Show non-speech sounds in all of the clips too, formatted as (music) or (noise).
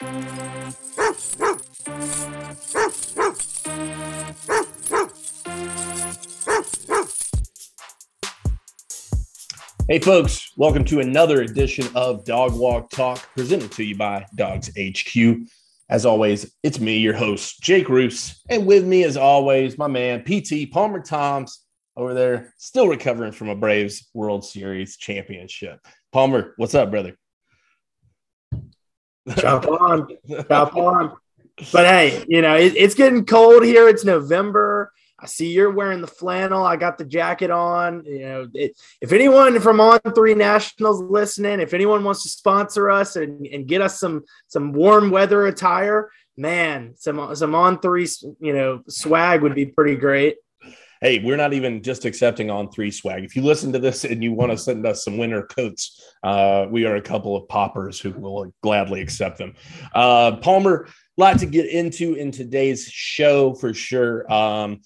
Hey, folks, welcome to another edition of Dog Walk Talk presented to you by Dawgs HQ. As always, it's me, your host, Jake Roos, and with me, as always, my man, PT Palmer Thombs over there, still recovering from a Braves World Series championship. Palmer, what's up, brother? Chop on, chop on. But hey, you know, it, it's getting cold here. It's November. I see you're wearing the flannel. I got the jacket on. You know, it, if anyone from On Three Nationals listening, if anyone wants to sponsor us and, and get us some some warm weather attire, man, some some On Three, you know, swag would be pretty great. Hey, we're not even just accepting on three swag. If you listen to this and you want to send us some winter coats, uh, we are a couple of poppers who will gladly accept them. Uh, Palmer, lot to get into in today's show for sure. Um,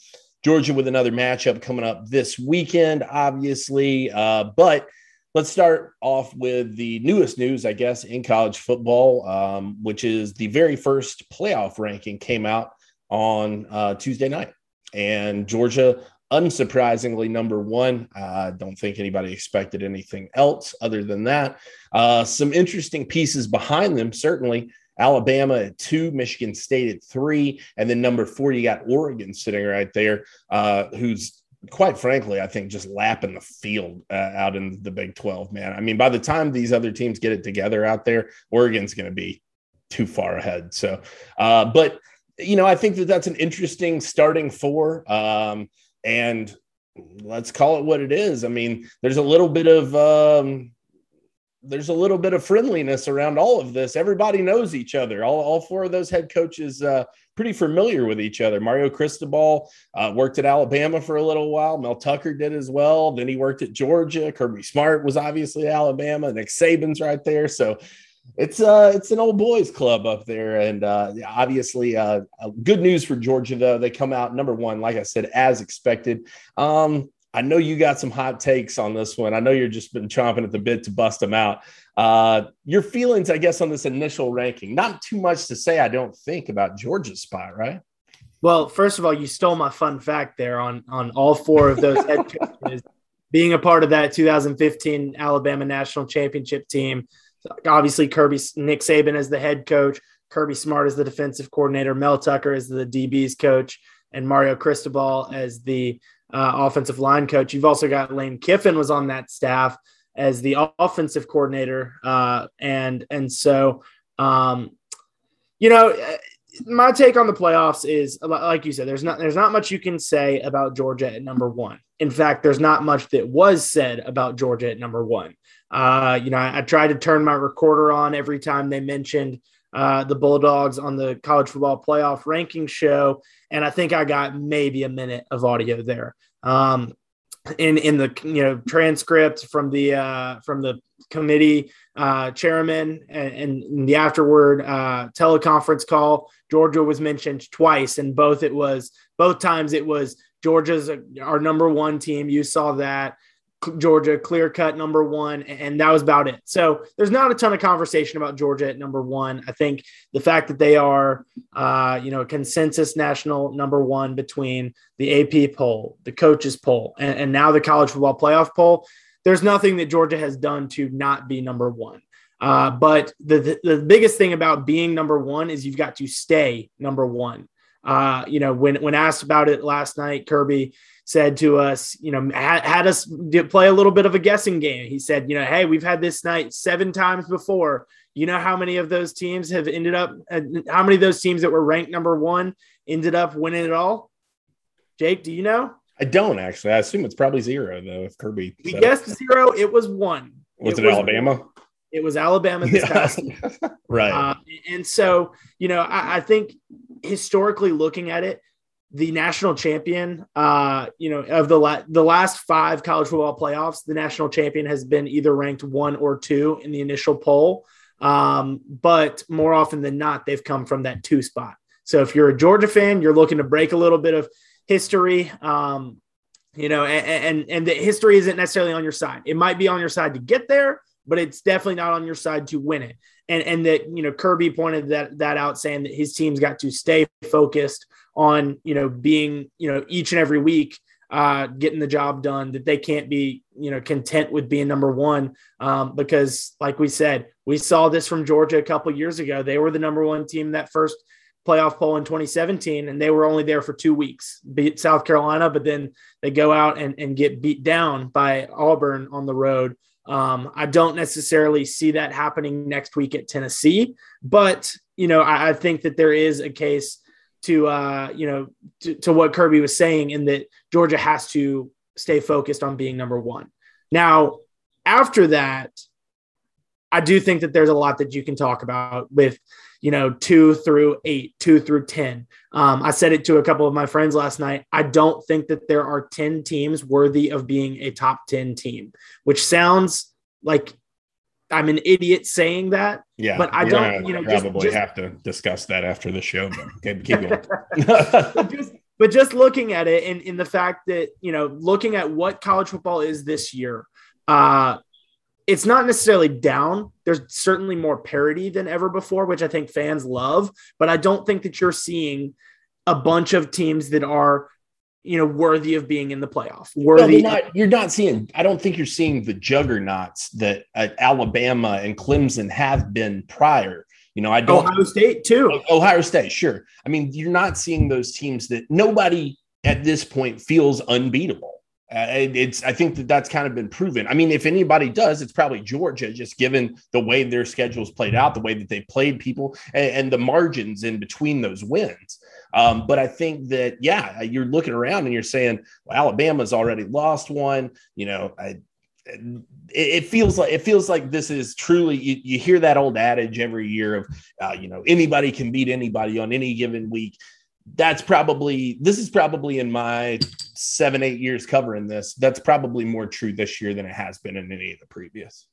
Georgia with another matchup coming up this weekend, obviously. Uh, but let's start off with the newest news, I guess, in college football, um, which is the very first playoff ranking came out on uh, Tuesday night. And Georgia, unsurprisingly, number one. I uh, don't think anybody expected anything else other than that. Uh, some interesting pieces behind them, certainly. Alabama at two, Michigan State at three, and then number four, you got Oregon sitting right there, uh, who's quite frankly, I think just lapping the field uh, out in the Big 12, man. I mean, by the time these other teams get it together out there, Oregon's going to be too far ahead. So, uh, but you know, I think that that's an interesting starting four. Um, and let's call it what it is. I mean, there's a little bit of um, there's a little bit of friendliness around all of this. Everybody knows each other. All, all four of those head coaches uh, pretty familiar with each other. Mario Cristobal uh, worked at Alabama for a little while. Mel Tucker did as well. Then he worked at Georgia. Kirby Smart was obviously Alabama. Nick Saban's right there. So it's uh it's an old boys club up there and uh obviously uh, uh, good news for georgia though. They come out number one like i said as expected. Um i know you got some hot takes on this one. I know you're just been chomping at the bit to bust them out. Uh your feelings i guess on this initial ranking. Not too much to say i don't think about georgia's spot right? Well first of all you stole my fun fact there on on all four of those head coaches (laughs) being a part of that 2015 alabama national championship team obviously Kirby Nick Saban as the head coach, Kirby Smart as the defensive coordinator, Mel Tucker as the DB's coach, and Mario Cristobal as the uh, offensive line coach. You've also got Lane Kiffin was on that staff as the offensive coordinator, uh, and and so um, you know my take on the playoffs is like you said there's not there's not much you can say about Georgia at number 1 in fact there's not much that was said about Georgia at number 1 uh, you know, I, I tried to turn my recorder on every time they mentioned uh, the Bulldogs on the college football playoff ranking show, and I think I got maybe a minute of audio there. Um, in in the you know transcript from the uh, from the committee uh, chairman and, and the afterward uh, teleconference call, Georgia was mentioned twice, and both it was both times it was Georgia's our number one team. You saw that. Georgia clear cut number one, and that was about it. So there's not a ton of conversation about Georgia at number one. I think the fact that they are, uh, you know, consensus national number one between the AP poll, the coaches poll, and, and, now the college football playoff poll, there's nothing that Georgia has done to not be number one. Uh, but the, the, the biggest thing about being number one is you've got to stay number one. Uh, you know, when when asked about it last night, Kirby said to us, you know, had, had us play a little bit of a guessing game. He said, you know, hey, we've had this night seven times before. You know how many of those teams have ended up, uh, how many of those teams that were ranked number one ended up winning it all? Jake, do you know? I don't actually. I assume it's probably zero though. If Kirby, we guessed zero, it was one. Was it, it was Alabama? One. It was Alabama this Yeah. past (laughs) right. Uh, and so, you know, I, I think historically looking at it, the national champion, uh, you know, of the la- the last five college football playoffs, the national champion has been either ranked one or two in the initial poll. Um, but more often than not, they've come from that two spot. So if you're a Georgia fan, you're looking to break a little bit of history. Um, you know, and, and and the history isn't necessarily on your side. It might be on your side to get there, but it's definitely not on your side to win it. And and that you know Kirby pointed that that out, saying that his team's got to stay focused on you know being you know each and every week uh, getting the job done. That they can't be you know content with being number one um, because, like we said, we saw this from Georgia a couple years ago. They were the number one team that first playoff poll in 2017, and they were only there for two weeks, beat South Carolina, but then they go out and, and get beat down by Auburn on the road. Um, I don't necessarily see that happening next week at Tennessee, but you know, I, I think that there is a case to uh, you know to, to what Kirby was saying, in that Georgia has to stay focused on being number one. Now, after that, I do think that there's a lot that you can talk about with you know, two through eight, two through 10. Um, I said it to a couple of my friends last night. I don't think that there are 10 teams worthy of being a top 10 team, which sounds like I'm an idiot saying that. yeah. but I don't, you know, probably just- have to discuss that after the show. But keep, keep going. (laughs) but just but just looking at it and in the fact that you know looking at what college football is this year uh it's not necessarily down there's certainly more parity than ever before which i think fans love but i don't think that you're seeing a bunch of teams that are you know worthy of being in the playoff worthy they're not, you're not seeing. I don't think you're seeing the juggernauts that uh, Alabama and Clemson have been prior. You know, I don't. ohio state too Ohio State, sure. I mean, you're not seeing those teams that nobody at this point feels unbeatable. Uh, it- it's I think that that's kind of been proven. I mean, if anybody does, it's probably Georgia, just given the way their schedules played out, the way that they played people, and, and the margins in between those wins. Um, but I think that yeah, you're looking around and you're saying, well, Alabama's already lost one. You know, I, it, it feels like it feels like this is truly you, you hear that old adage every year of uh, you know anybody can beat anybody on any given week that's probably this is probably in my seven eight years covering this that's probably more true this year than it has been in any of the previous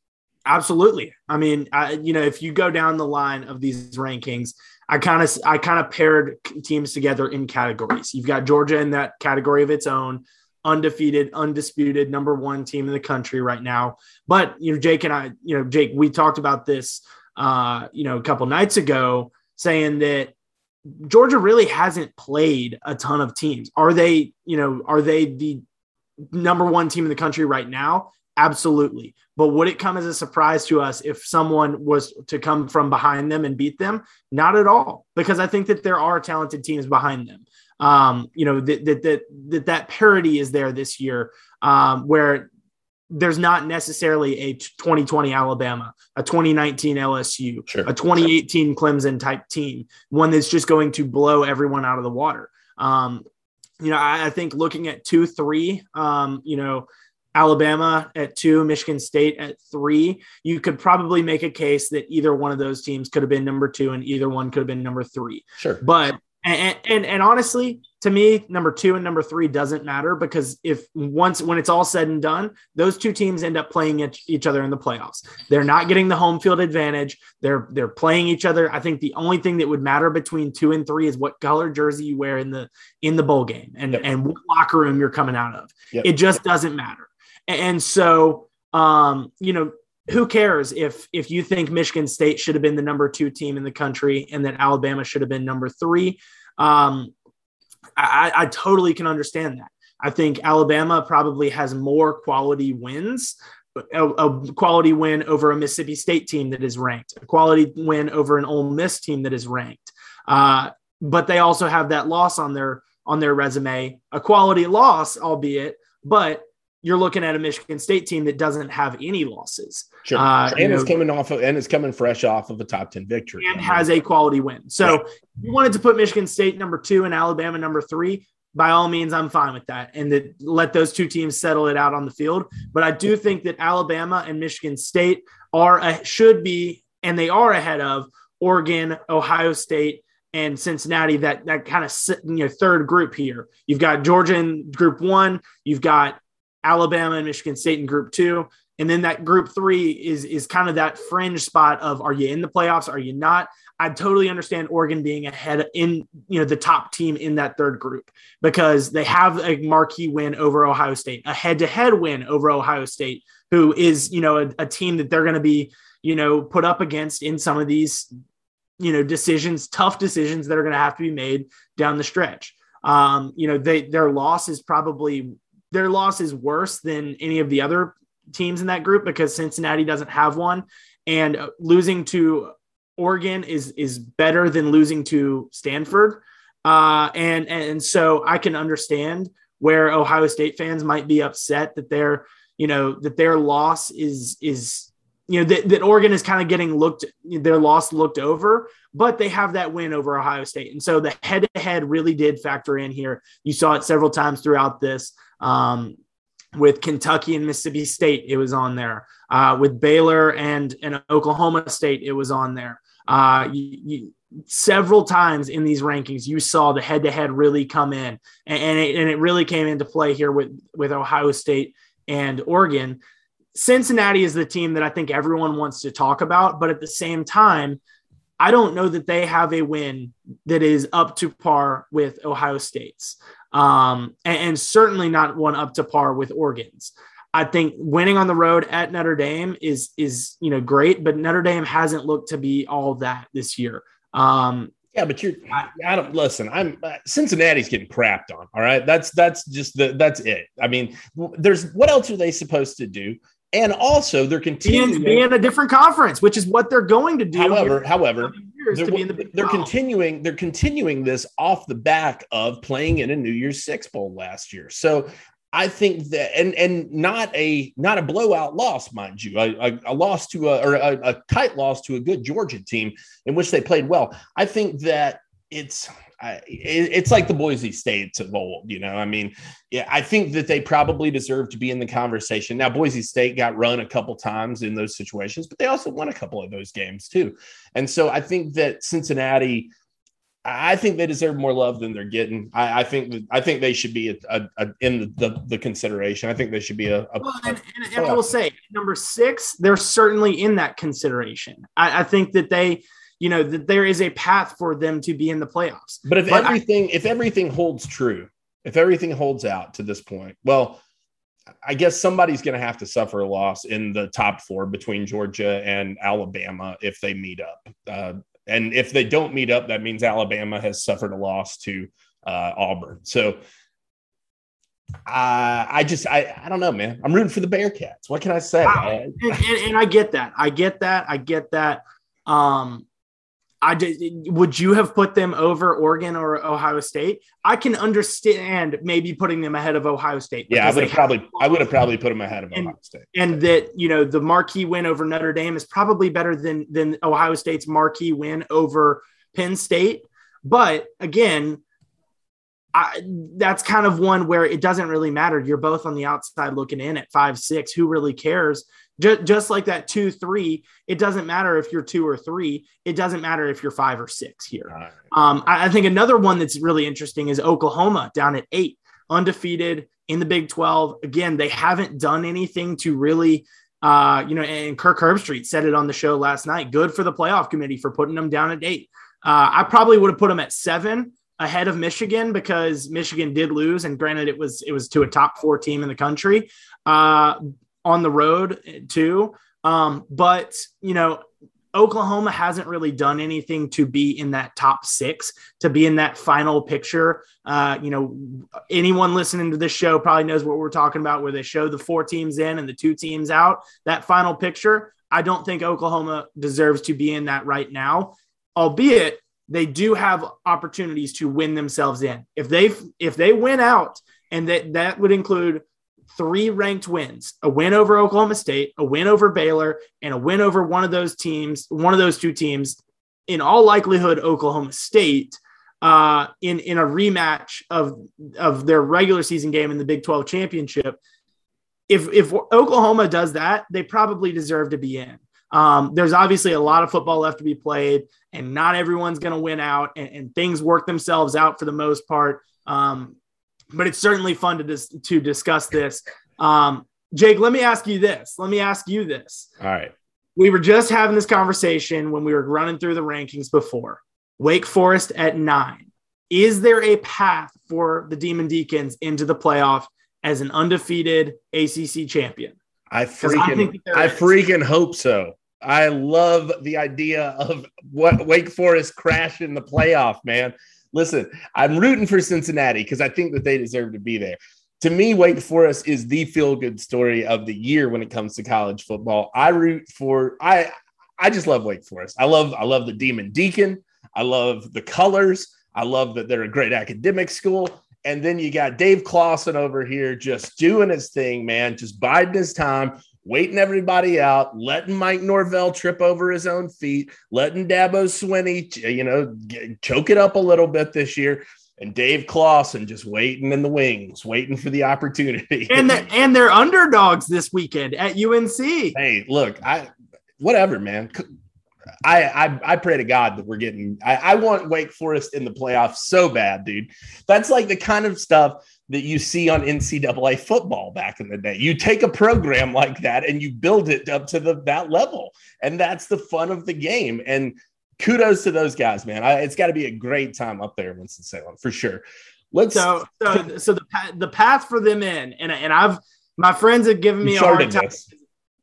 Absolutely. I mean, I, you know, if you go down the line of these rankings, I kind of I kind of paired teams together in categories. You've got Georgia in that category of its own, undefeated, undisputed number one team in the country right now. But you know, Jake and I, you know, Jake, we talked about this, uh, you know, a couple nights ago, saying that Georgia really hasn't played a ton of teams. Are they, you know, are they the number one team in the country right now? Absolutely. But would it come as a surprise to us if someone was to come from behind them and beat them? Not at all, because I think that there are talented teams behind them. Um, you know, that that that that, that parity is there this year, um, where there's not necessarily a 2020 Alabama, a 2019 LSU, Sure. a 2018 Clemson type team, one that's just going to blow everyone out of the water. Um, you know, I, I think looking at two, three, um, you know, Alabama at two, Michigan State at three, you could probably make a case that either one of those teams could have been number two and either one could have been number three. sure But and, and and honestly, to me, number two and number three doesn't matter because if once when it's all said and done, those two teams end up playing each, other in the playoffs. They're not getting the home field advantage. They're they're playing each other. I think the only thing that would matter between two and three is what color jersey you wear in the in the bowl game and Yep. and what locker room you're coming out of. Yep. It just doesn't matter. And so, um, you know, who cares if if you think Michigan State should have been the number two team in the country and that Alabama should have been number three? Um, I, I totally can understand that. I think Alabama probably has more quality wins. A, a quality win over a Mississippi State team that is ranked, a quality win over an Ole Miss team that is ranked. Uh, but they also have that loss on their on their resume, a quality loss, albeit, but you're looking at a Michigan State team that doesn't have any losses sure uh, you and it's coming off of and it's coming fresh off of a top 10 victory and has a quality win. So if you wanted to put Michigan State number two and Alabama number three. By all means, I'm fine with that, and that let those two teams settle it out on the field. But I do think that Alabama and Michigan State are should be and they are ahead of Oregon, Ohio State, and Cincinnati. That that kind of you know third group here. You've got Georgia in Group One. You've got Alabama and Michigan State in Group Two. And then that group three is is kind of that fringe spot of are you in the playoffs? Are you not? I totally understand Oregon being ahead in you know the top team in that third group because they have a marquee win over Ohio State, a head-to-head win over Ohio State, who is you know a, a team that they're going to be you know put up against in some of these you know decisions, tough decisions that are going to have to be made down the stretch. Um, you know, they their loss is probably their loss is worse than any of the other teams in that group because Cincinnati doesn't have one, and losing to Oregon is is better than losing to Stanford. Uh, and and so I can understand where Ohio State fans might be upset that their you know that their loss is is you know that, that Oregon is kind of getting looked their loss looked over, but they have that win over Ohio State, and so the head to head really did factor in here. You saw it several times throughout this. Um, with Kentucky and Mississippi State, it was on there. Uh, with Baylor and, and Oklahoma State, it was on there. Uh, you, you, several times in these rankings, you saw the head to head really come in, and, and, it, and it really came into play here with, with Ohio State and Oregon. Cincinnati is the team that I think everyone wants to talk about, but at the same time, I don't know that they have a win that is up to par with Ohio State's, um, and, and certainly not one up to par with Oregon's. I think winning on the road at Notre Dame is is you know great, but Notre Dame hasn't looked to be all that this year. Um, yeah, but you're I, don't listen. I'm uh, Cincinnati's getting crapped on. All right, that's that's just the that's it. I mean, there's what else are they supposed to do? And also, they're continuing to be in a different conference, which is what they're going to do. However, however, they're, the they're continuing they're continuing this off the back of playing in a New Year's Six bowl last year. So I think that, and and not a not a blowout loss, mind you, a, a, a loss to a or a, a, tight loss to a good Georgia team in which they played well. I think that it's it's like the Boise States of old, you know. I mean, yeah, I think that they probably deserve to be in the conversation. Now, Boise State got run a couple times in those situations, but they also won a couple of those games too. And so I think that Cincinnati I think they deserve more love than they're getting. I, I think that, I think they should be a, a, a, in the, the, the, consideration. I think they should be a. well, and, and, and I will say number six, they're certainly in that consideration. I, I, think that they, you know, that there is a path for them to be in the playoffs. But if but everything if everything holds true, if everything holds out to this point, well, I guess somebody's going to have to suffer a loss in the top four between Georgia and Alabama if they meet up. Uh, and if they don't meet up, that means Alabama has suffered a loss to uh, Auburn. So uh, I just I I don't know, man. I'm rooting for the Bearcats. What can I say? I, and, and, and, I get that. I get that. I get that. Um, I did. Would you have put them over Oregon or Ohio State? I can understand maybe putting them ahead of Ohio State. Yeah, I would have probably. I would have probably put them ahead of and, Ohio State. And that you know the marquee win over Notre Dame is probably better than than Ohio State's marquee win over Penn State. But again, I, that's kind of one where it doesn't really matter. You're both on the outside looking in at five six. Who really cares? Just, just like that two three, it doesn't matter if you're two or three. It doesn't matter if you're five or six here. Right. Um, I, I think another one that's really interesting is Oklahoma down at eight, undefeated in the Big 12. Again, they haven't done anything to really, uh, you know, and Kirk Herbstreit said it on the show last night. Good for the playoff committee for putting them down at eight. Uh, I probably would have put them at seven ahead of Michigan because Michigan did lose, and granted, it was it was to a top four team in the country. Uh, on the road too. Um, but you know, Oklahoma hasn't really done anything to be in that top six, to be in that final picture. Uh, you know, anyone listening to this show probably knows what we're talking about, where they show the four teams in and the two teams out. That final picture, I don't think Oklahoma deserves to be in that right now, albeit they do have opportunities to win themselves in. If they if they win out, and that that would include three ranked wins a win over Oklahoma State, a win over Baylor, and a win over one of those teams, one of those two teams, in all likelihood, Oklahoma State. Uh, in in a rematch of of their regular season game in the Big 12 championship. If if Oklahoma does that, they probably deserve to be in. Um, there's obviously a lot of football left to be played, and not everyone's going to win out, and, and, things work themselves out for the most part. Um, but it's certainly fun to dis- to discuss this. Um, Jake, let me ask you this. Let me ask you this. All right. We were just having this conversation when we were running through the rankings before. Wake Forest at nine. Is there a path for the Demon Deacons into the playoff as an undefeated ACC champion? I freaking, I, I freaking hope so. I love the idea of what Wake Forest crashing the playoff, man. Listen, I'm rooting for Cincinnati because I think that they deserve to be there. To me, Wake Forest is the feel good story of the year when it comes to college football. I root for I I just love Wake Forest. I love I love the Demon Deacon. I love the colors. I love that they're a great academic school. And then you got Dave Clawson over here just doing his thing, man, just biding his time, waiting everybody out, letting Mike Norvell trip over his own feet, letting Dabo Swinney, you know, get, choke it up a little bit this year. And Dave Clawson just waiting in the wings, waiting for the opportunity. (laughs) And they're, and they're underdogs this weekend at UNC. Hey, look, I whatever, man. I, I, I pray to God that we're getting. I, I want Wake Forest in the playoffs so bad, dude. That's like the kind of stuff that you see on NCAA football back in the day. You take a program like that and you build it up to the that level, and that's the fun of the game. And kudos to those guys, man. I, it's got to be a great time up there in Winston Salem for sure. Let's so so, so the the path for them in, and and I've my friends have given me a hard time. This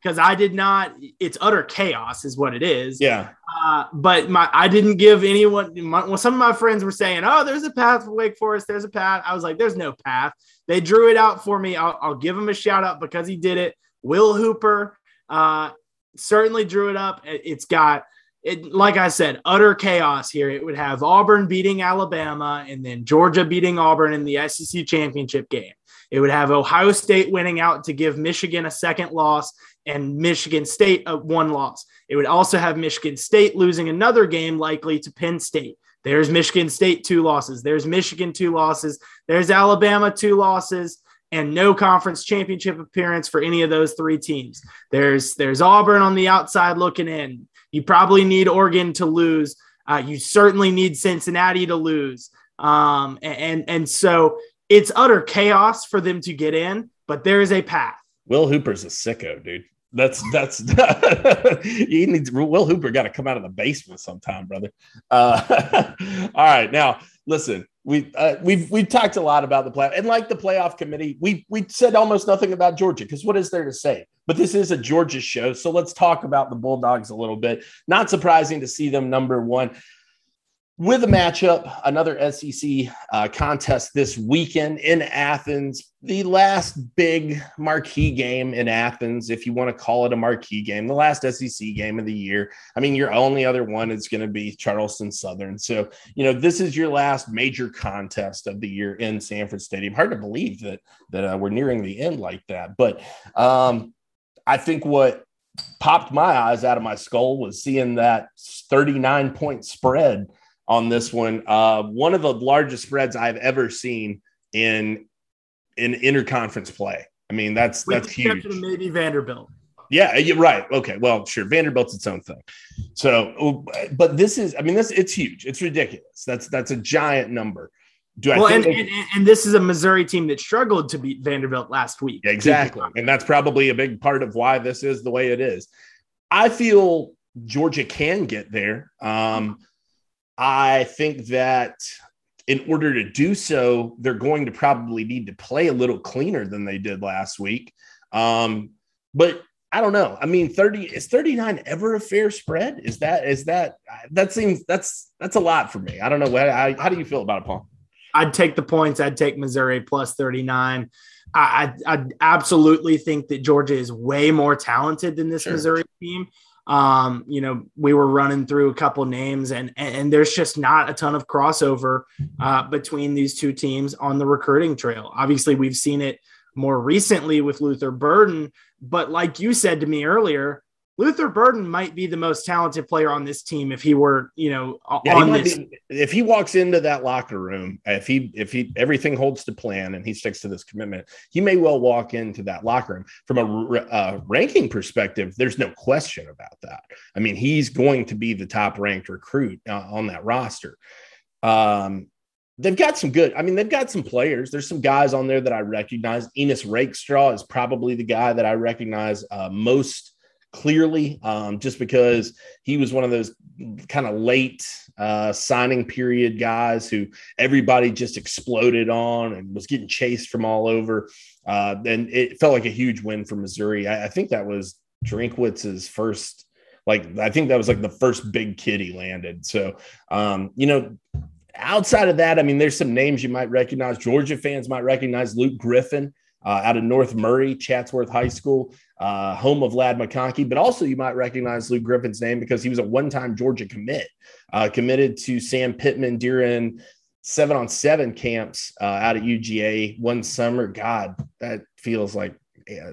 because I did not. It's utter chaos, is what it is. Yeah. Uh, but my I didn't give anyone. My, well, some of my friends were saying, "Oh, there's a path for Wake Forest. There's a path." I was like, "There's no path." They drew it out for me. I'll, I'll give him a shout out because he did it. Will Hooper uh, certainly drew it up. It, it's got. It, like I said, utter chaos here. It would have Auburn beating Alabama and then Georgia beating Auburn in the SEC championship game. It would have Ohio State winning out to give Michigan a second loss and Michigan State a one loss. It would also have Michigan State losing another game, likely to Penn State. There's Michigan State two losses. There's Michigan two losses. There's Alabama two losses and no conference championship appearance for any of those three teams. There's there's Auburn on the outside looking in. You probably need Oregon to lose. Uh, you certainly need Cincinnati to lose. Um, and and so it's utter chaos for them to get in, but there is a path. Will Hooper's a sicko, dude. That's that's (laughs) you need Will Hooper got to come out of the basement sometime, brother. Uh, (laughs) all right, now listen, we uh, we've we've talked a lot about the playoff, and like the playoff committee, we we said almost nothing about Georgia because what is there to say? But this is a Georgia show, so let's talk about the Bulldogs a little bit. Not surprising to see them number one with a matchup, another SEC uh, contest this weekend in Athens, the last big marquee game in Athens, if you want to call it a marquee game, the last SEC game of the year. I mean, your only other one is going to be Charleston Southern. So, you know, this is your last major contest of the year in Sanford Stadium. Hard to believe that that uh, we're nearing the end like that, but um, I think what popped my eyes out of my skull was seeing that 39 point spread on this one. Uh, one of the largest spreads I've ever seen in in interconference play. I mean, that's With that's huge. Maybe Vanderbilt. Yeah, you're right. Okay, well, sure. Vanderbilt's its own thing. So, but this is, I mean, this it's huge. It's ridiculous. That's that's a giant number. Do I well, and, and, and, this is a Missouri team that struggled to beat Vanderbilt last week. Exactly. And that's probably a big part of why this is the way it is. I feel Georgia can get there. Um, I think that in order to do so, they're going to probably need to play a little cleaner than they did last week. Um, but I don't know. I mean, 30 is 39 ever a fair spread? Is that is that that seems that's that's a lot for me. I don't know. How, how do you feel about it, Paul? I'd take the points. I'd take Missouri plus 39. I, I, I absolutely think that Georgia is way more talented than this sure. Missouri team. Um, you know, we were running through a couple names, and and there's just not a ton of crossover uh, between these two teams on the recruiting trail. Obviously, we've seen it more recently with Luther Burden, but like you said to me earlier, Luther Burden might be the most talented player on this team if he were, you know, yeah, on this. Be, if he walks into that locker room, if he if he everything holds to plan and he sticks to this commitment, he may well walk into that locker room. From a uh, ranking perspective, there's no question about that. I mean, he's going to be the top ranked recruit uh, on that roster. Um, they've got some good. I mean, they've got some players. There's some guys on there that I recognize. Ennis Rakestraw is probably the guy that I recognize uh, most clearly, um, just because he was one of those kind of late uh, signing period guys who everybody just exploded on and was getting chased from all over. Uh, and it felt like a huge win for Missouri. I, I think that was Drinkwitz's first like I think that was like the first big kid he landed. So um, you know, outside of that, I mean, there's some names you might recognize. Georgia fans might recognize Luke Griffin uh, out of North Murray, Chatsworth High School, uh, home of Ladd McConkey. But also, you might recognize Luke Griffin's name because he was a one-time Georgia commit, uh, committed to Sam Pittman during seven on seven camps uh, out at UGA one summer. God, that feels like uh,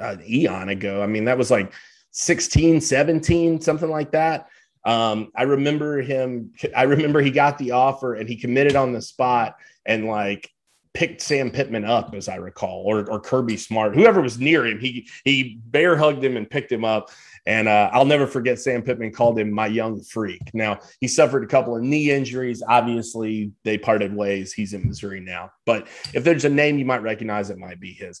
an eon ago. I mean, that was like 16, 17, something like that. Um, I remember him, I remember he got the offer and he committed on the spot and like picked Sam Pittman up, as I recall, or, or Kirby Smart, whoever was near him. He he bear hugged him and picked him up. And uh, I'll never forget Sam Pittman called him my young freak. Now he suffered a couple of knee injuries. Obviously, they parted ways. He's in Missouri now. But if there's a name you might recognize, it might be his.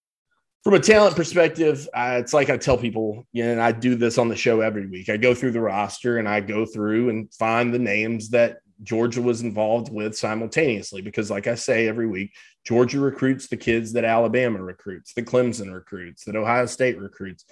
from a talent perspective, uh, it's like I tell people, you know, and I do this on the show every week. I go through the roster and I go through and find the names that Georgia was involved with simultaneously. Because, like I say every week, Georgia recruits the kids that Alabama recruits, the Clemson recruits, that Ohio State recruits.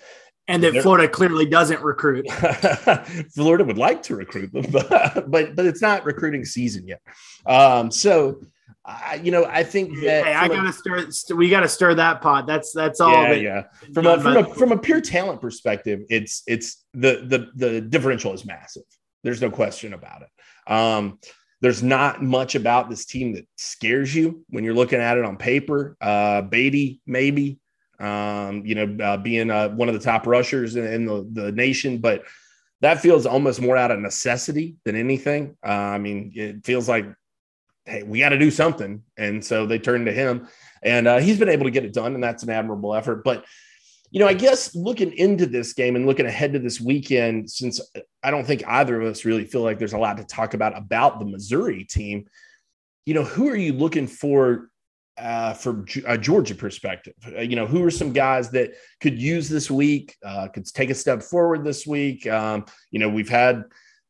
And that Florida clearly doesn't recruit. (laughs) Florida would like to recruit them, but, (laughs) but but it's not recruiting season yet. Um, so I, you know, I think that hey, I gotta a, stir. We gotta stir that pot. That's that's all. Yeah, yeah. From a from a from a pure talent perspective, it's it's the the the differential is massive. There's no question about it. Um, there's not much about this team that scares you when you're looking at it on paper. Uh, Badie, maybe, um, you know, uh, being uh, one of the top rushers in, in, the, the nation, but that feels almost more out of necessity than anything. Uh, I mean, it feels like hey, we got to do something. And so they turned to him, and uh, he's been able to get it done, and that's an admirable effort. But you know, I guess looking into this game and looking ahead to this weekend, since I don't think either of us really feel like there's a lot to talk about about the Missouri team, you know, who are you looking for uh, a Georgia perspective? Uh, you know, who are some guys that could use this week, uh, could take a step forward this week? Um, you know, we've had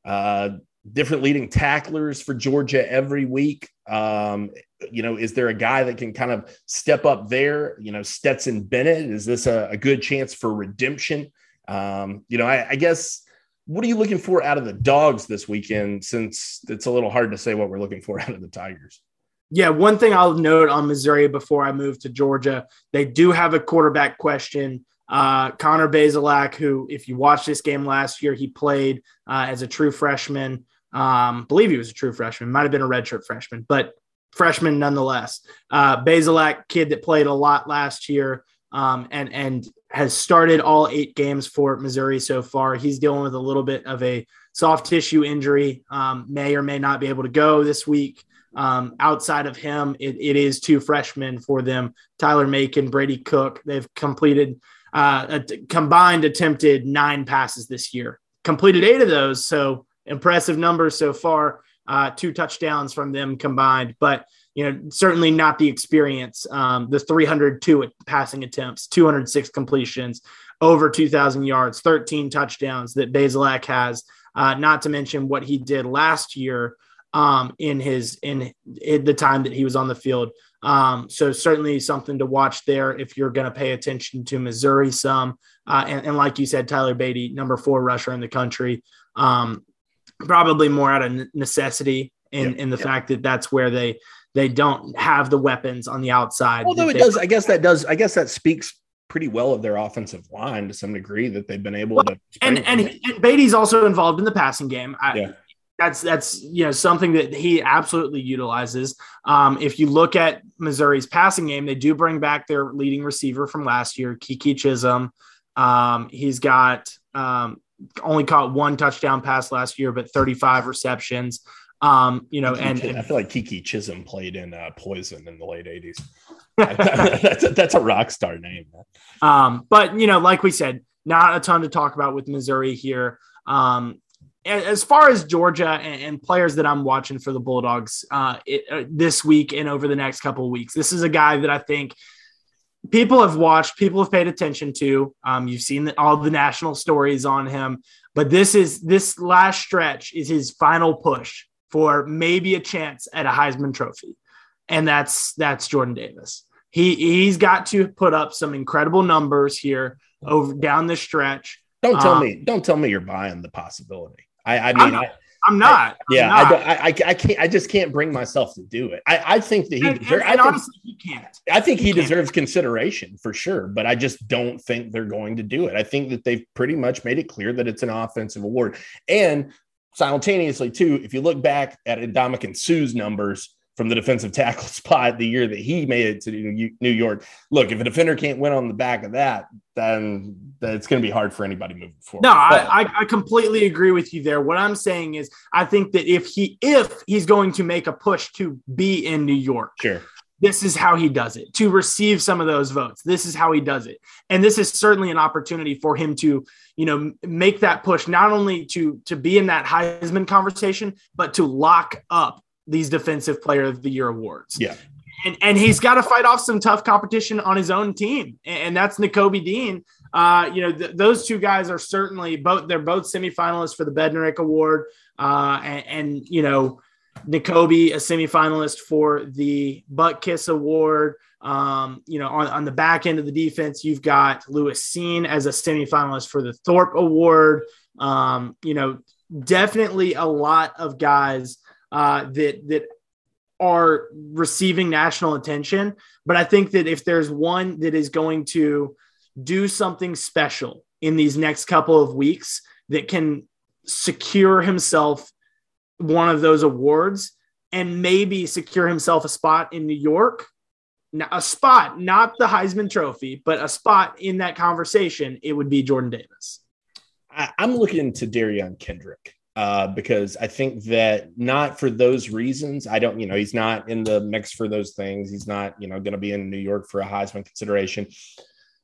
uh, different leading tacklers for Georgia every week. Um, you know, is there a guy that can kind of step up there? You know, Stetson Bennett, is this a, a good chance for redemption? Um, you know, I, I, guess what are you looking for out of the dogs this weekend since it's a little hard to say what we're looking for (laughs) out of the Tigers? Yeah, one thing I'll note on Missouri before I move to Georgia, they do have a quarterback question. Uh, Connor Bazelak, who, if you watched this game last year, he played uh, as a true freshman. Um, believe he was a true freshman, might have been a redshirt freshman, but freshman nonetheless. Uh, Bazelak, kid that played a lot last year, um, and and has started all eight games for Missouri so far. He's dealing with a little bit of a soft tissue injury, um, may or may not be able to go this week. Um, outside of him, it, it is two freshmen for them Tyler Macon, Brady Cook. They've completed uh, a, combined attempted nine passes this year, completed eight of those. So impressive numbers so far. Uh, two touchdowns from them combined, but you know certainly not the experience. Um, the 302 passing attempts, 206 completions, over 2,000 yards, 13 touchdowns that Bazelak has. Uh, not to mention what he did last year um, in his in, in, the time that he was on the field. Um, so certainly something to watch there if you're going to pay attention to Missouri some. Uh, and, and, like you said, Tyler Badie, number four rusher in the country, um, probably more out of necessity in, yep. in the yep. fact that that's where they they don't have the weapons on the outside. Although it does, I guess that does, I guess that speaks pretty well of their offensive line to some degree that they've been able well, to. And and, and Badie's also involved in the passing game. I, yeah. That's that's you know something that he absolutely utilizes. Um, if you look at Missouri's passing game, they do bring back their leading receiver from last year, Keke Chism. Um, he's got um, only caught one touchdown pass last year, but 35 receptions. Um, you know, and, and, I feel like Keke Chism played in uh, Poison in the late 80s. (laughs) that's, a, that's a rock star name. Um, but you know, like we said, not a ton to talk about with Missouri here. Um, as far as Georgia and, and, players that I'm watching for the Bulldogs uh, it, uh, this week and over the next couple of weeks, this is a guy that I think people have watched, people have paid attention to. Um, you've seen the, all the national stories on him, but this is this last stretch is his final push for maybe a chance at a Heisman Trophy, and that's that's Jordan Davis. He he's got to put up some incredible numbers here over down the stretch. Don't tell um, me, don't tell me you're buying the possibility. I, I mean, I'm not. I, yeah, I'm not. I, I, I, can't. I just can't bring myself to do it. I, I think that he. And, deserves, and, and honestly, he can't. I think he, he deserves consideration for sure, but I just don't think they're going to do it. I think that they've pretty much made it clear that it's an offensive award, and simultaneously, too, if you look back at Ndamukong Suh's numbers from the defensive (laughs) tackle spot the year that he made it to New York. Look, if a defender can't win on the back of that, then it's going to be hard for anybody moving forward. No, I, I completely agree with you there. What I'm saying is, I think that if he if he's going to make a push to be in New York, sure. This is how he does it to receive some of those votes. This is how he does it. And this is certainly an opportunity for him to, you know, make that push, not only to, to be in that Heisman conversation, but to lock up these defensive player of the year awards. Yeah. And, and he's got to fight off some tough competition on his own team. And that's Nakobe Dean. Uh, you know, th- those two guys are certainly both, they're both semifinalists for the Bednarik Award. Uh, and, and, you know, Nakobe, a semifinalist for the Butkus Award. Um, you know, on, on the back end of the defense, you've got Lewis Cine as a semifinalist for the Thorpe Award. Um, you know, definitely a lot of guys uh, that that are receiving national attention. But I think that if there's one that is going to do something special in these next couple of weeks that can secure himself one of those awards and maybe secure himself a spot in New York, a spot, not the Heisman Trophy, but a spot in that conversation, it would be Jordan Davis. I, am looking to Derion Kendrick uh, because I think that not for those reasons, I don't, you know, he's not in the mix for those things. He's not, you know, going to be in New York for a Heisman consideration.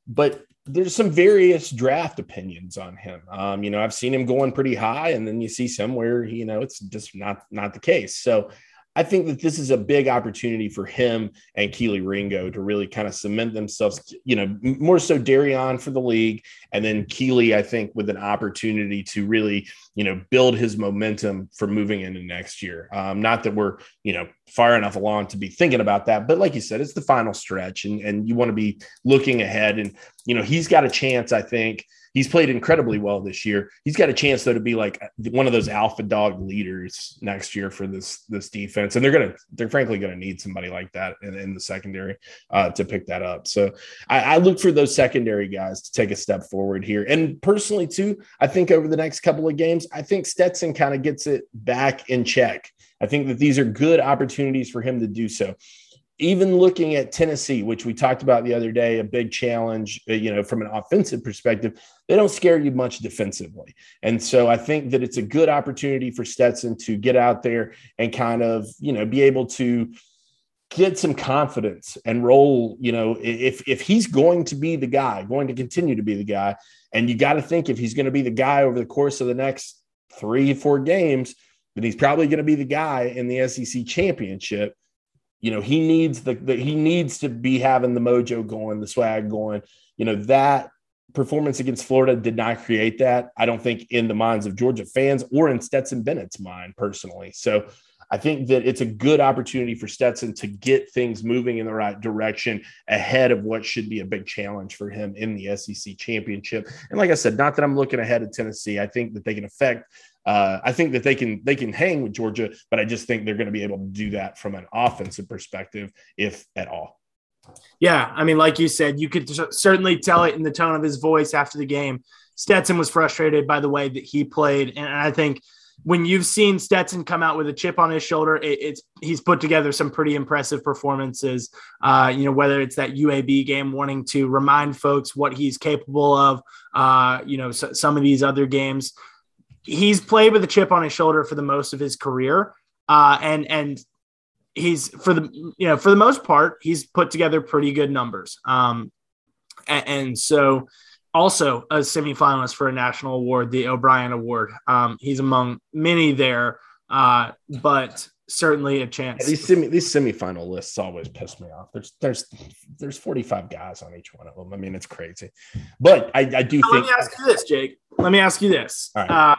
But there's some various draft opinions on him. Um, you know, I've seen him going pretty high, and then you see somewhere, you know, it's just not not the case. So I think that this is a big opportunity for him and Kelee Ringo to really kind of cement themselves, you know, more so Derion for the league. And then Keely, I think, with an opportunity to really, you know, build his momentum for moving into next year. Um, not that we're, you know, far enough along to be thinking about that, but like you said, it's the final stretch and, and you want to be looking ahead. And, you know, he's got a chance, I think, he's played incredibly well this year. He's got a chance though to be like one of those alpha dog leaders next year for this this defense, and they're gonna they're frankly gonna need somebody like that in, in the secondary uh, to pick that up. So I, I, look for those secondary guys to take a step forward here. And personally too, I think over the next couple of games, I think Stetson kind of gets it back in check. I think that these are good opportunities for him to do so even looking at Tennessee, which we talked about the other day, a big challenge, uh, you know, from an offensive perspective, they don't scare you much defensively. And so I think that it's a good opportunity for Stetson to get out there and kind of, you know, be able to get some confidence and roll, you know, if if he's going to be the guy, going to continue to be the guy, and you got to think if he's going to be the guy over the course of the next 3 4 games, then he's probably going to be the guy in the SEC championship you know, he needs the, the he needs to be having the mojo going, the swag going. You know, that performance against Florida did not create that. I don't think in the minds of Georgia fans or in Stetson Bennett's mind personally. So I think that it's a good opportunity for Stetson to get things moving in the right direction ahead of what should be a big challenge for him in the SEC championship. And like I said, not that I'm looking ahead of Tennessee. I think that they can affect. Uh, I think that they can they can hang with Georgia, but I just think they're going to be able to do that from an offensive perspective, if at all. Yeah, I mean, like you said, you could certainly tell it in the tone of his voice after the game. Stetson was frustrated by the way that he played, and I think when you've seen Stetson come out with a chip on his shoulder, it, it's he's put together some pretty impressive performances. Uh, you know, whether it's that UAB game, wanting to remind folks what he's capable of. Uh, you know, so, some of these other games, he's played with a chip on his shoulder for the most of his career, uh, and and he's for the you know for the most part he's put together pretty good numbers. Um, and, and so also a semifinalist for a national award, the O'Brien Award. Um, he's among many there, uh, but certainly a chance. Yeah, these semi these semifinal lists always piss me off. There's there's there's 45 guys on each one of them. I mean, it's crazy. But I, I do now, think. Let me ask you this, Jake. Let me ask you this. Right. Uh,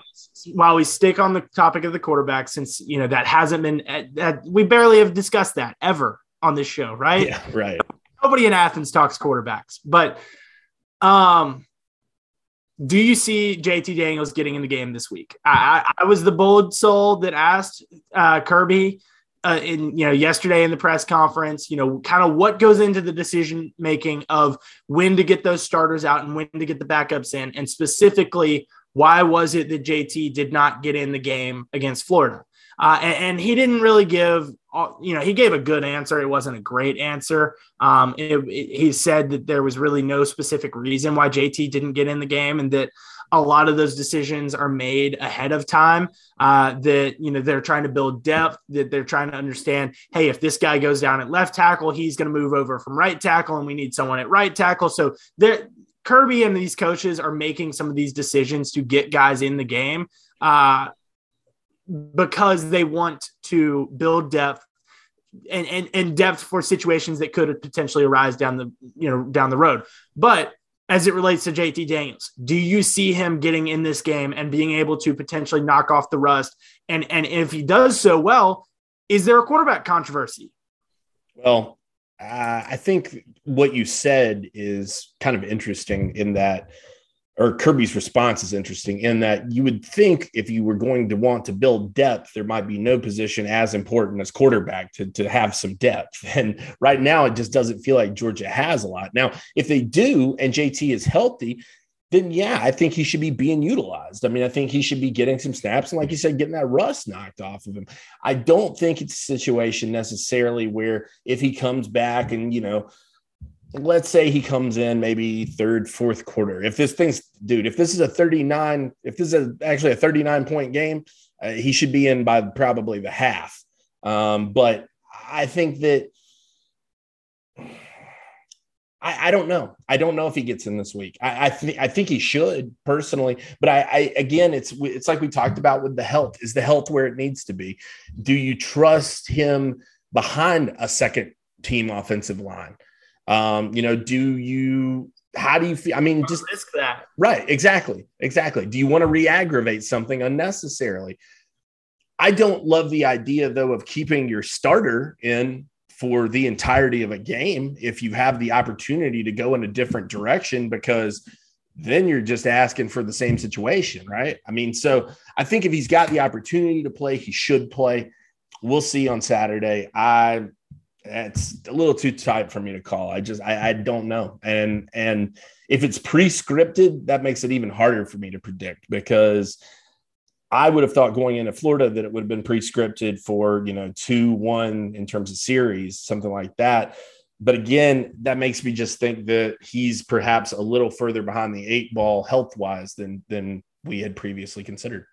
while we stick on the topic of the quarterback, since you know that hasn't been that we barely have discussed that ever on this show, right? Yeah, right. Nobody in Athens talks quarterbacks, but um do you see JT Daniels getting in the game this week? I, I, was the bold soul that asked uh, Kirby uh, in you know yesterday in the press conference. You know, kind of what goes into the decision making of when to get those starters out and when to get the backups in, and specifically why was it that JT did not get in the game against Florida? Uh, and, and, he didn't really give, you know, he gave a good answer. It wasn't a great answer. Um, it, it, he said that there was really no specific reason why JT didn't get in the game and that a lot of those decisions are made ahead of time uh, that you know they're trying to build depth that they're trying to understand hey if this guy goes down at left tackle he's going to move over from right tackle and we need someone at right tackle so there kirby and these coaches are making some of these decisions to get guys in the game uh, because they want to build depth and, and, and depth for situations that could potentially arise down the you know down the road. But as it relates to JT Daniels, do you see him getting in this game and being able to potentially knock off the rust? And and if he does so well, is there a quarterback controversy? Well, uh, I think what you said is kind of interesting in that or Kirby's response is interesting in that you would think if you were going to want to build depth, there might be no position as important as quarterback to, to have some depth. (laughs) And right now, it just doesn't feel like Georgia has a lot. Now, if they do and JT is healthy, then yeah, I think he should be being utilized. I mean, I think he should be getting some snaps and, like you said, getting that rust knocked off of him. I don't think it's a situation necessarily where if he comes back and, you know, let's say he comes in maybe third, fourth quarter. If this thing's, dude, if this is a 39, if this is actually a 39 point game, uh, he should be in by probably the half. Um, but I think that I, I, don't know. I don't know if he gets in this week. I, I think I think he should personally, but I, I again, it's it's like we talked about with the health. Is the health where it needs to be? Do you trust him behind a second team offensive line? Um, you know, do you how do you feel? I mean, just risk that. Right, exactly. Exactly. Do you want to re-aggravate something unnecessarily? I don't love the idea though of keeping your starter in for the entirety of a game if you have the opportunity to go in a different direction because then you're just asking for the same situation, right? I mean, so I think if he's got the opportunity to play, he should play. We'll see on Saturday. I it's a little too tight for me to call. I just I, I don't know. And and if it's pre-scripted, that makes it even harder for me to predict because I would have thought going into Florida that it would have been pre-scripted for, you know, two, one in terms of series, something like that. But again, that makes me just think that he's perhaps a little further behind the eight ball health wise than than we had previously considered.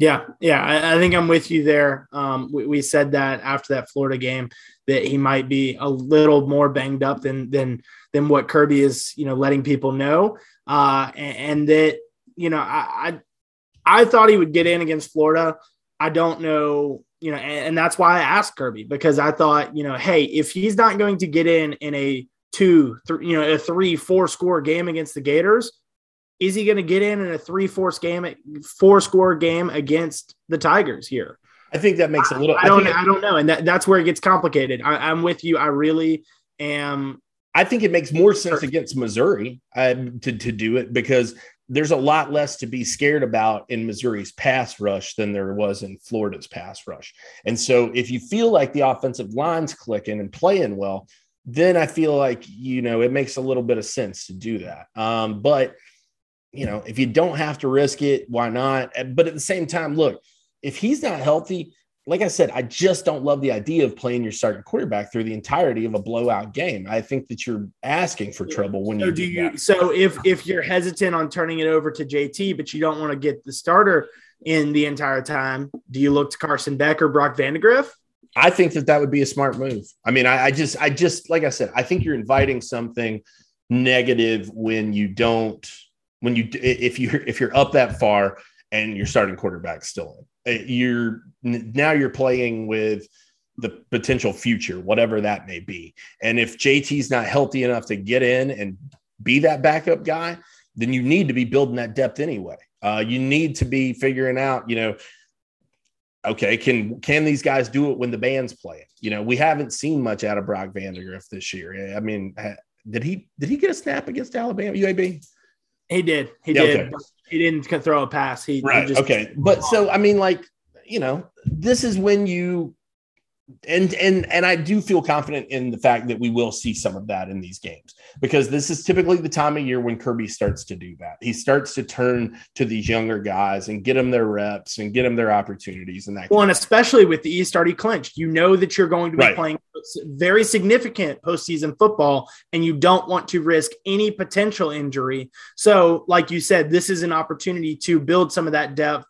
Yeah, yeah, I, I, think I'm with you there. Um, we, we, said that after that Florida game that he might be a little more banged up than than than what Kirby is, you know, letting people know, uh, and, and, that you know, I, I, I thought he would get in against Florida. I don't know, you know, and, and that's why I asked Kirby because I thought, you know, hey, if he's not going to get in in a two, three, you know, a three, four score game against the Gators. Is he going to get in in a three, four game, four score game against the Tigers here? I think that makes a little. I, I don't. I, I, don't know, and that, that's where it gets complicated. I, am with you. I really am. I think it makes more sense against Missouri uh, to to do it because there's a lot less to be scared about in Missouri's pass rush than there was in Florida's pass rush. And so if you feel like the offensive line's clicking and playing well, then I feel like, you know, it makes a little bit of sense to do that. Um, but, you know, if you don't have to risk it, why not? But at the same time, look, if he's not healthy, like I said, I just don't love the idea of playing your starting quarterback through the entirety of a blowout game. I think that you're asking for trouble when so you do, do you. That. So if if you're hesitant on turning it over to JT, but you don't want to get the starter in the entire time, do you look to Carson Beck or Brock Vandagriff? I think that that would be a smart move. I mean, I, I just, I just, like I said, I think you're inviting something negative when you don't, when you, if you're if you're up that far and you're starting quarterback still in. Uh, you're now you're playing with the potential future, whatever that may be. And if JT's not healthy enough to get in and be that backup guy, then you need to be building that depth anyway. Uh, you need to be figuring out, you know, okay, can can these guys do it when the band's playing? You know, we haven't seen much out of Brock Vandagriff this year. I mean, did he did he get a snap against Alabama UAB? He did. He yeah, did. Okay he didn't throw a pass. He right. He just, okay. But so I mean, like you know, this is when you and and and I do feel confident in the fact that we will see some of that in these games because this is typically the time of year when Kirby starts to do that. He starts to turn to these younger guys and get them their reps and get them their opportunities and that. Well, and especially with the East already clinched, you know that you're going to be right. playing very significant postseason football, and you don't want to risk any potential injury. So, like you said, this is an opportunity to build some of that depth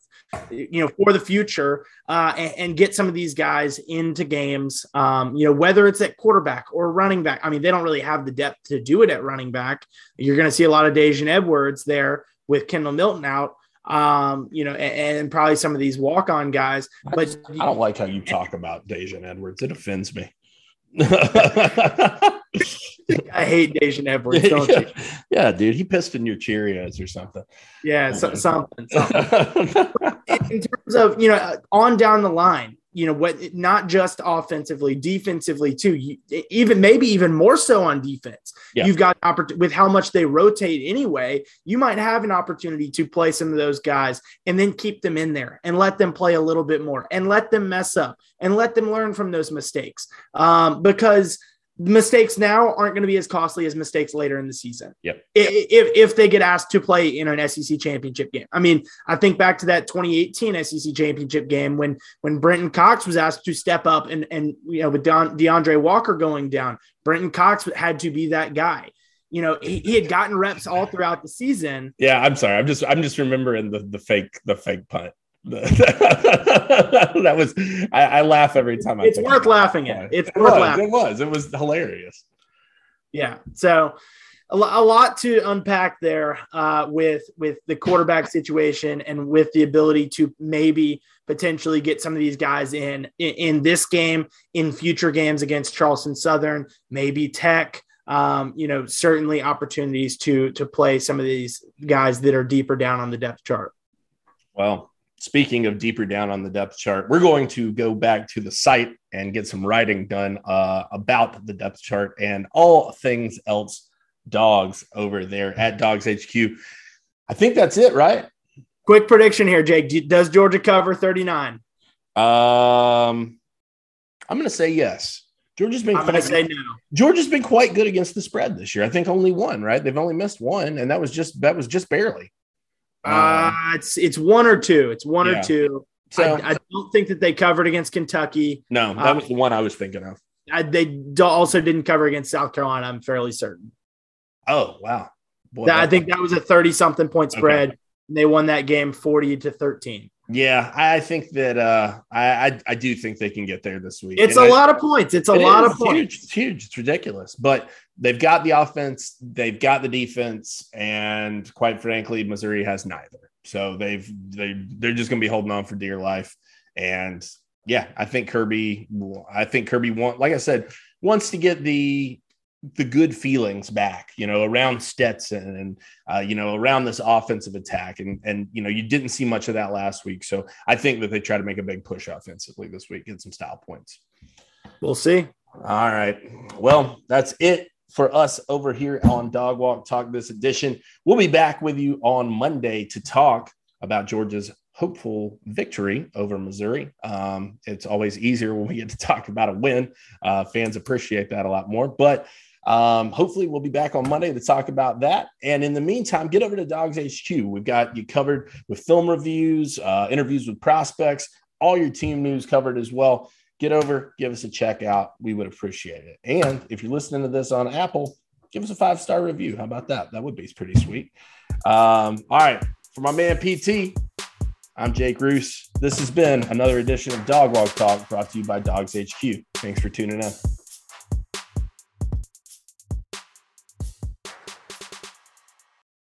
you know, for the future uh, and, and, get some of these guys into games, um, you know, whether it's at quarterback or running back. I mean, they don't really have the depth to do it at running back. You're going to see a lot of Daijun Edwards there with Kendall Milton out, um, you know, and, and probably some of these walk on guys. But I don't like how you talk about Daijun Edwards. It offends me. (laughs) (laughs) I hate Daijun Edwards, don't yeah. you? (laughs) Yeah, dude, he pissed in your Cheerios or something. Yeah, so, something. something. (laughs) in terms of you know, on down the line, you know what? Not just offensively, defensively too. You, even maybe even more so on defense. Yeah. You've got opportunity with how much they rotate anyway. You might have an opportunity to play some of those guys and then keep them in there and let them play a little bit more and let them mess up and let them learn from those mistakes. Um, because mistakes now aren't going to be as costly as mistakes later in the season. Yep. If, if they get asked to play in an SEC championship game. I mean, I think back to that 2018 SEC championship game when when Brenton Cox was asked to step up and and you know with Don, D'Andre Walker going down, Brenton Cox had to be that guy. You know, he, he had gotten reps all throughout the season. Yeah, I'm sorry. I'm just I'm just remembering the the fake the fake punt. (laughs) that was I, I, laugh every time. I it's worth laughing at. It's it worth was, laughing. It was. It was hilarious. Yeah. So a, lot to unpack there uh, with with the quarterback situation and with the ability to maybe potentially get some of these guys in, in in, this game, in future games against Charleston Southern, maybe Tech. Um, you know, certainly opportunities to to play some of these guys that are deeper down on the depth chart. Well, speaking of deeper down on the depth chart, we're going to go back to the site and get some writing done uh, about the depth chart and all things else dogs over there at Dawgs HQ. I think that's it, right? Quick prediction here, Jake. Does Georgia cover 39? Um, I'm going to say yes. Georgia's been I'm quite say no. Georgia's been quite good against the spread this year. I think only one, right? They've only missed one, and that was just that was just barely. Uh, it's it's one or two. It's one yeah. or two. So I, I, don't think that they covered against Kentucky. No, that uh, was the one I was thinking of. I, they also didn't cover against South Carolina. I'm fairly certain. Oh wow! Boy, that, I think that was a 30 something point spread. Okay. They won that game 40 to 13. Yeah, I think that uh, I, I, I do think they can get there this week. It's and a I, lot of points. It's a it lot of points. Huge, it's huge. It's ridiculous. But they've got the offense, they've got the defense, and quite frankly, Missouri has neither. So they've they they're just going to be holding on for dear life. And yeah, I think Kirby. I think Kirby want, like I said, wants to get the the good feelings back, you know, around Stetson and uh, you know around this offensive attack, and and you know you didn't see much of that last week. So I think that they try to make a big push offensively this week, get some style points. We'll see. All right, well that's it for us over here on Dog Walk Talk this edition. We'll be back with you on Monday to talk about Georgia's hopeful victory over Missouri. Um, it's always easier when we get to talk about a win. Uh, fans appreciate that a lot more, but um, hopefully, we'll be back on Monday to talk about that. And in the meantime, get over to Dawgs HQ. We've got you covered with film reviews, uh, interviews with prospects, all your team news covered as well. Get over, give us a check out. We would appreciate it. And if you're listening to this on Apple, give us a five star review. How about that? That would be pretty sweet. Um, all right. For my man PT, I'm Jake Roos. This has been another edition of Dog Walk Talk brought to you by Dawgs HQ. Thanks for tuning in.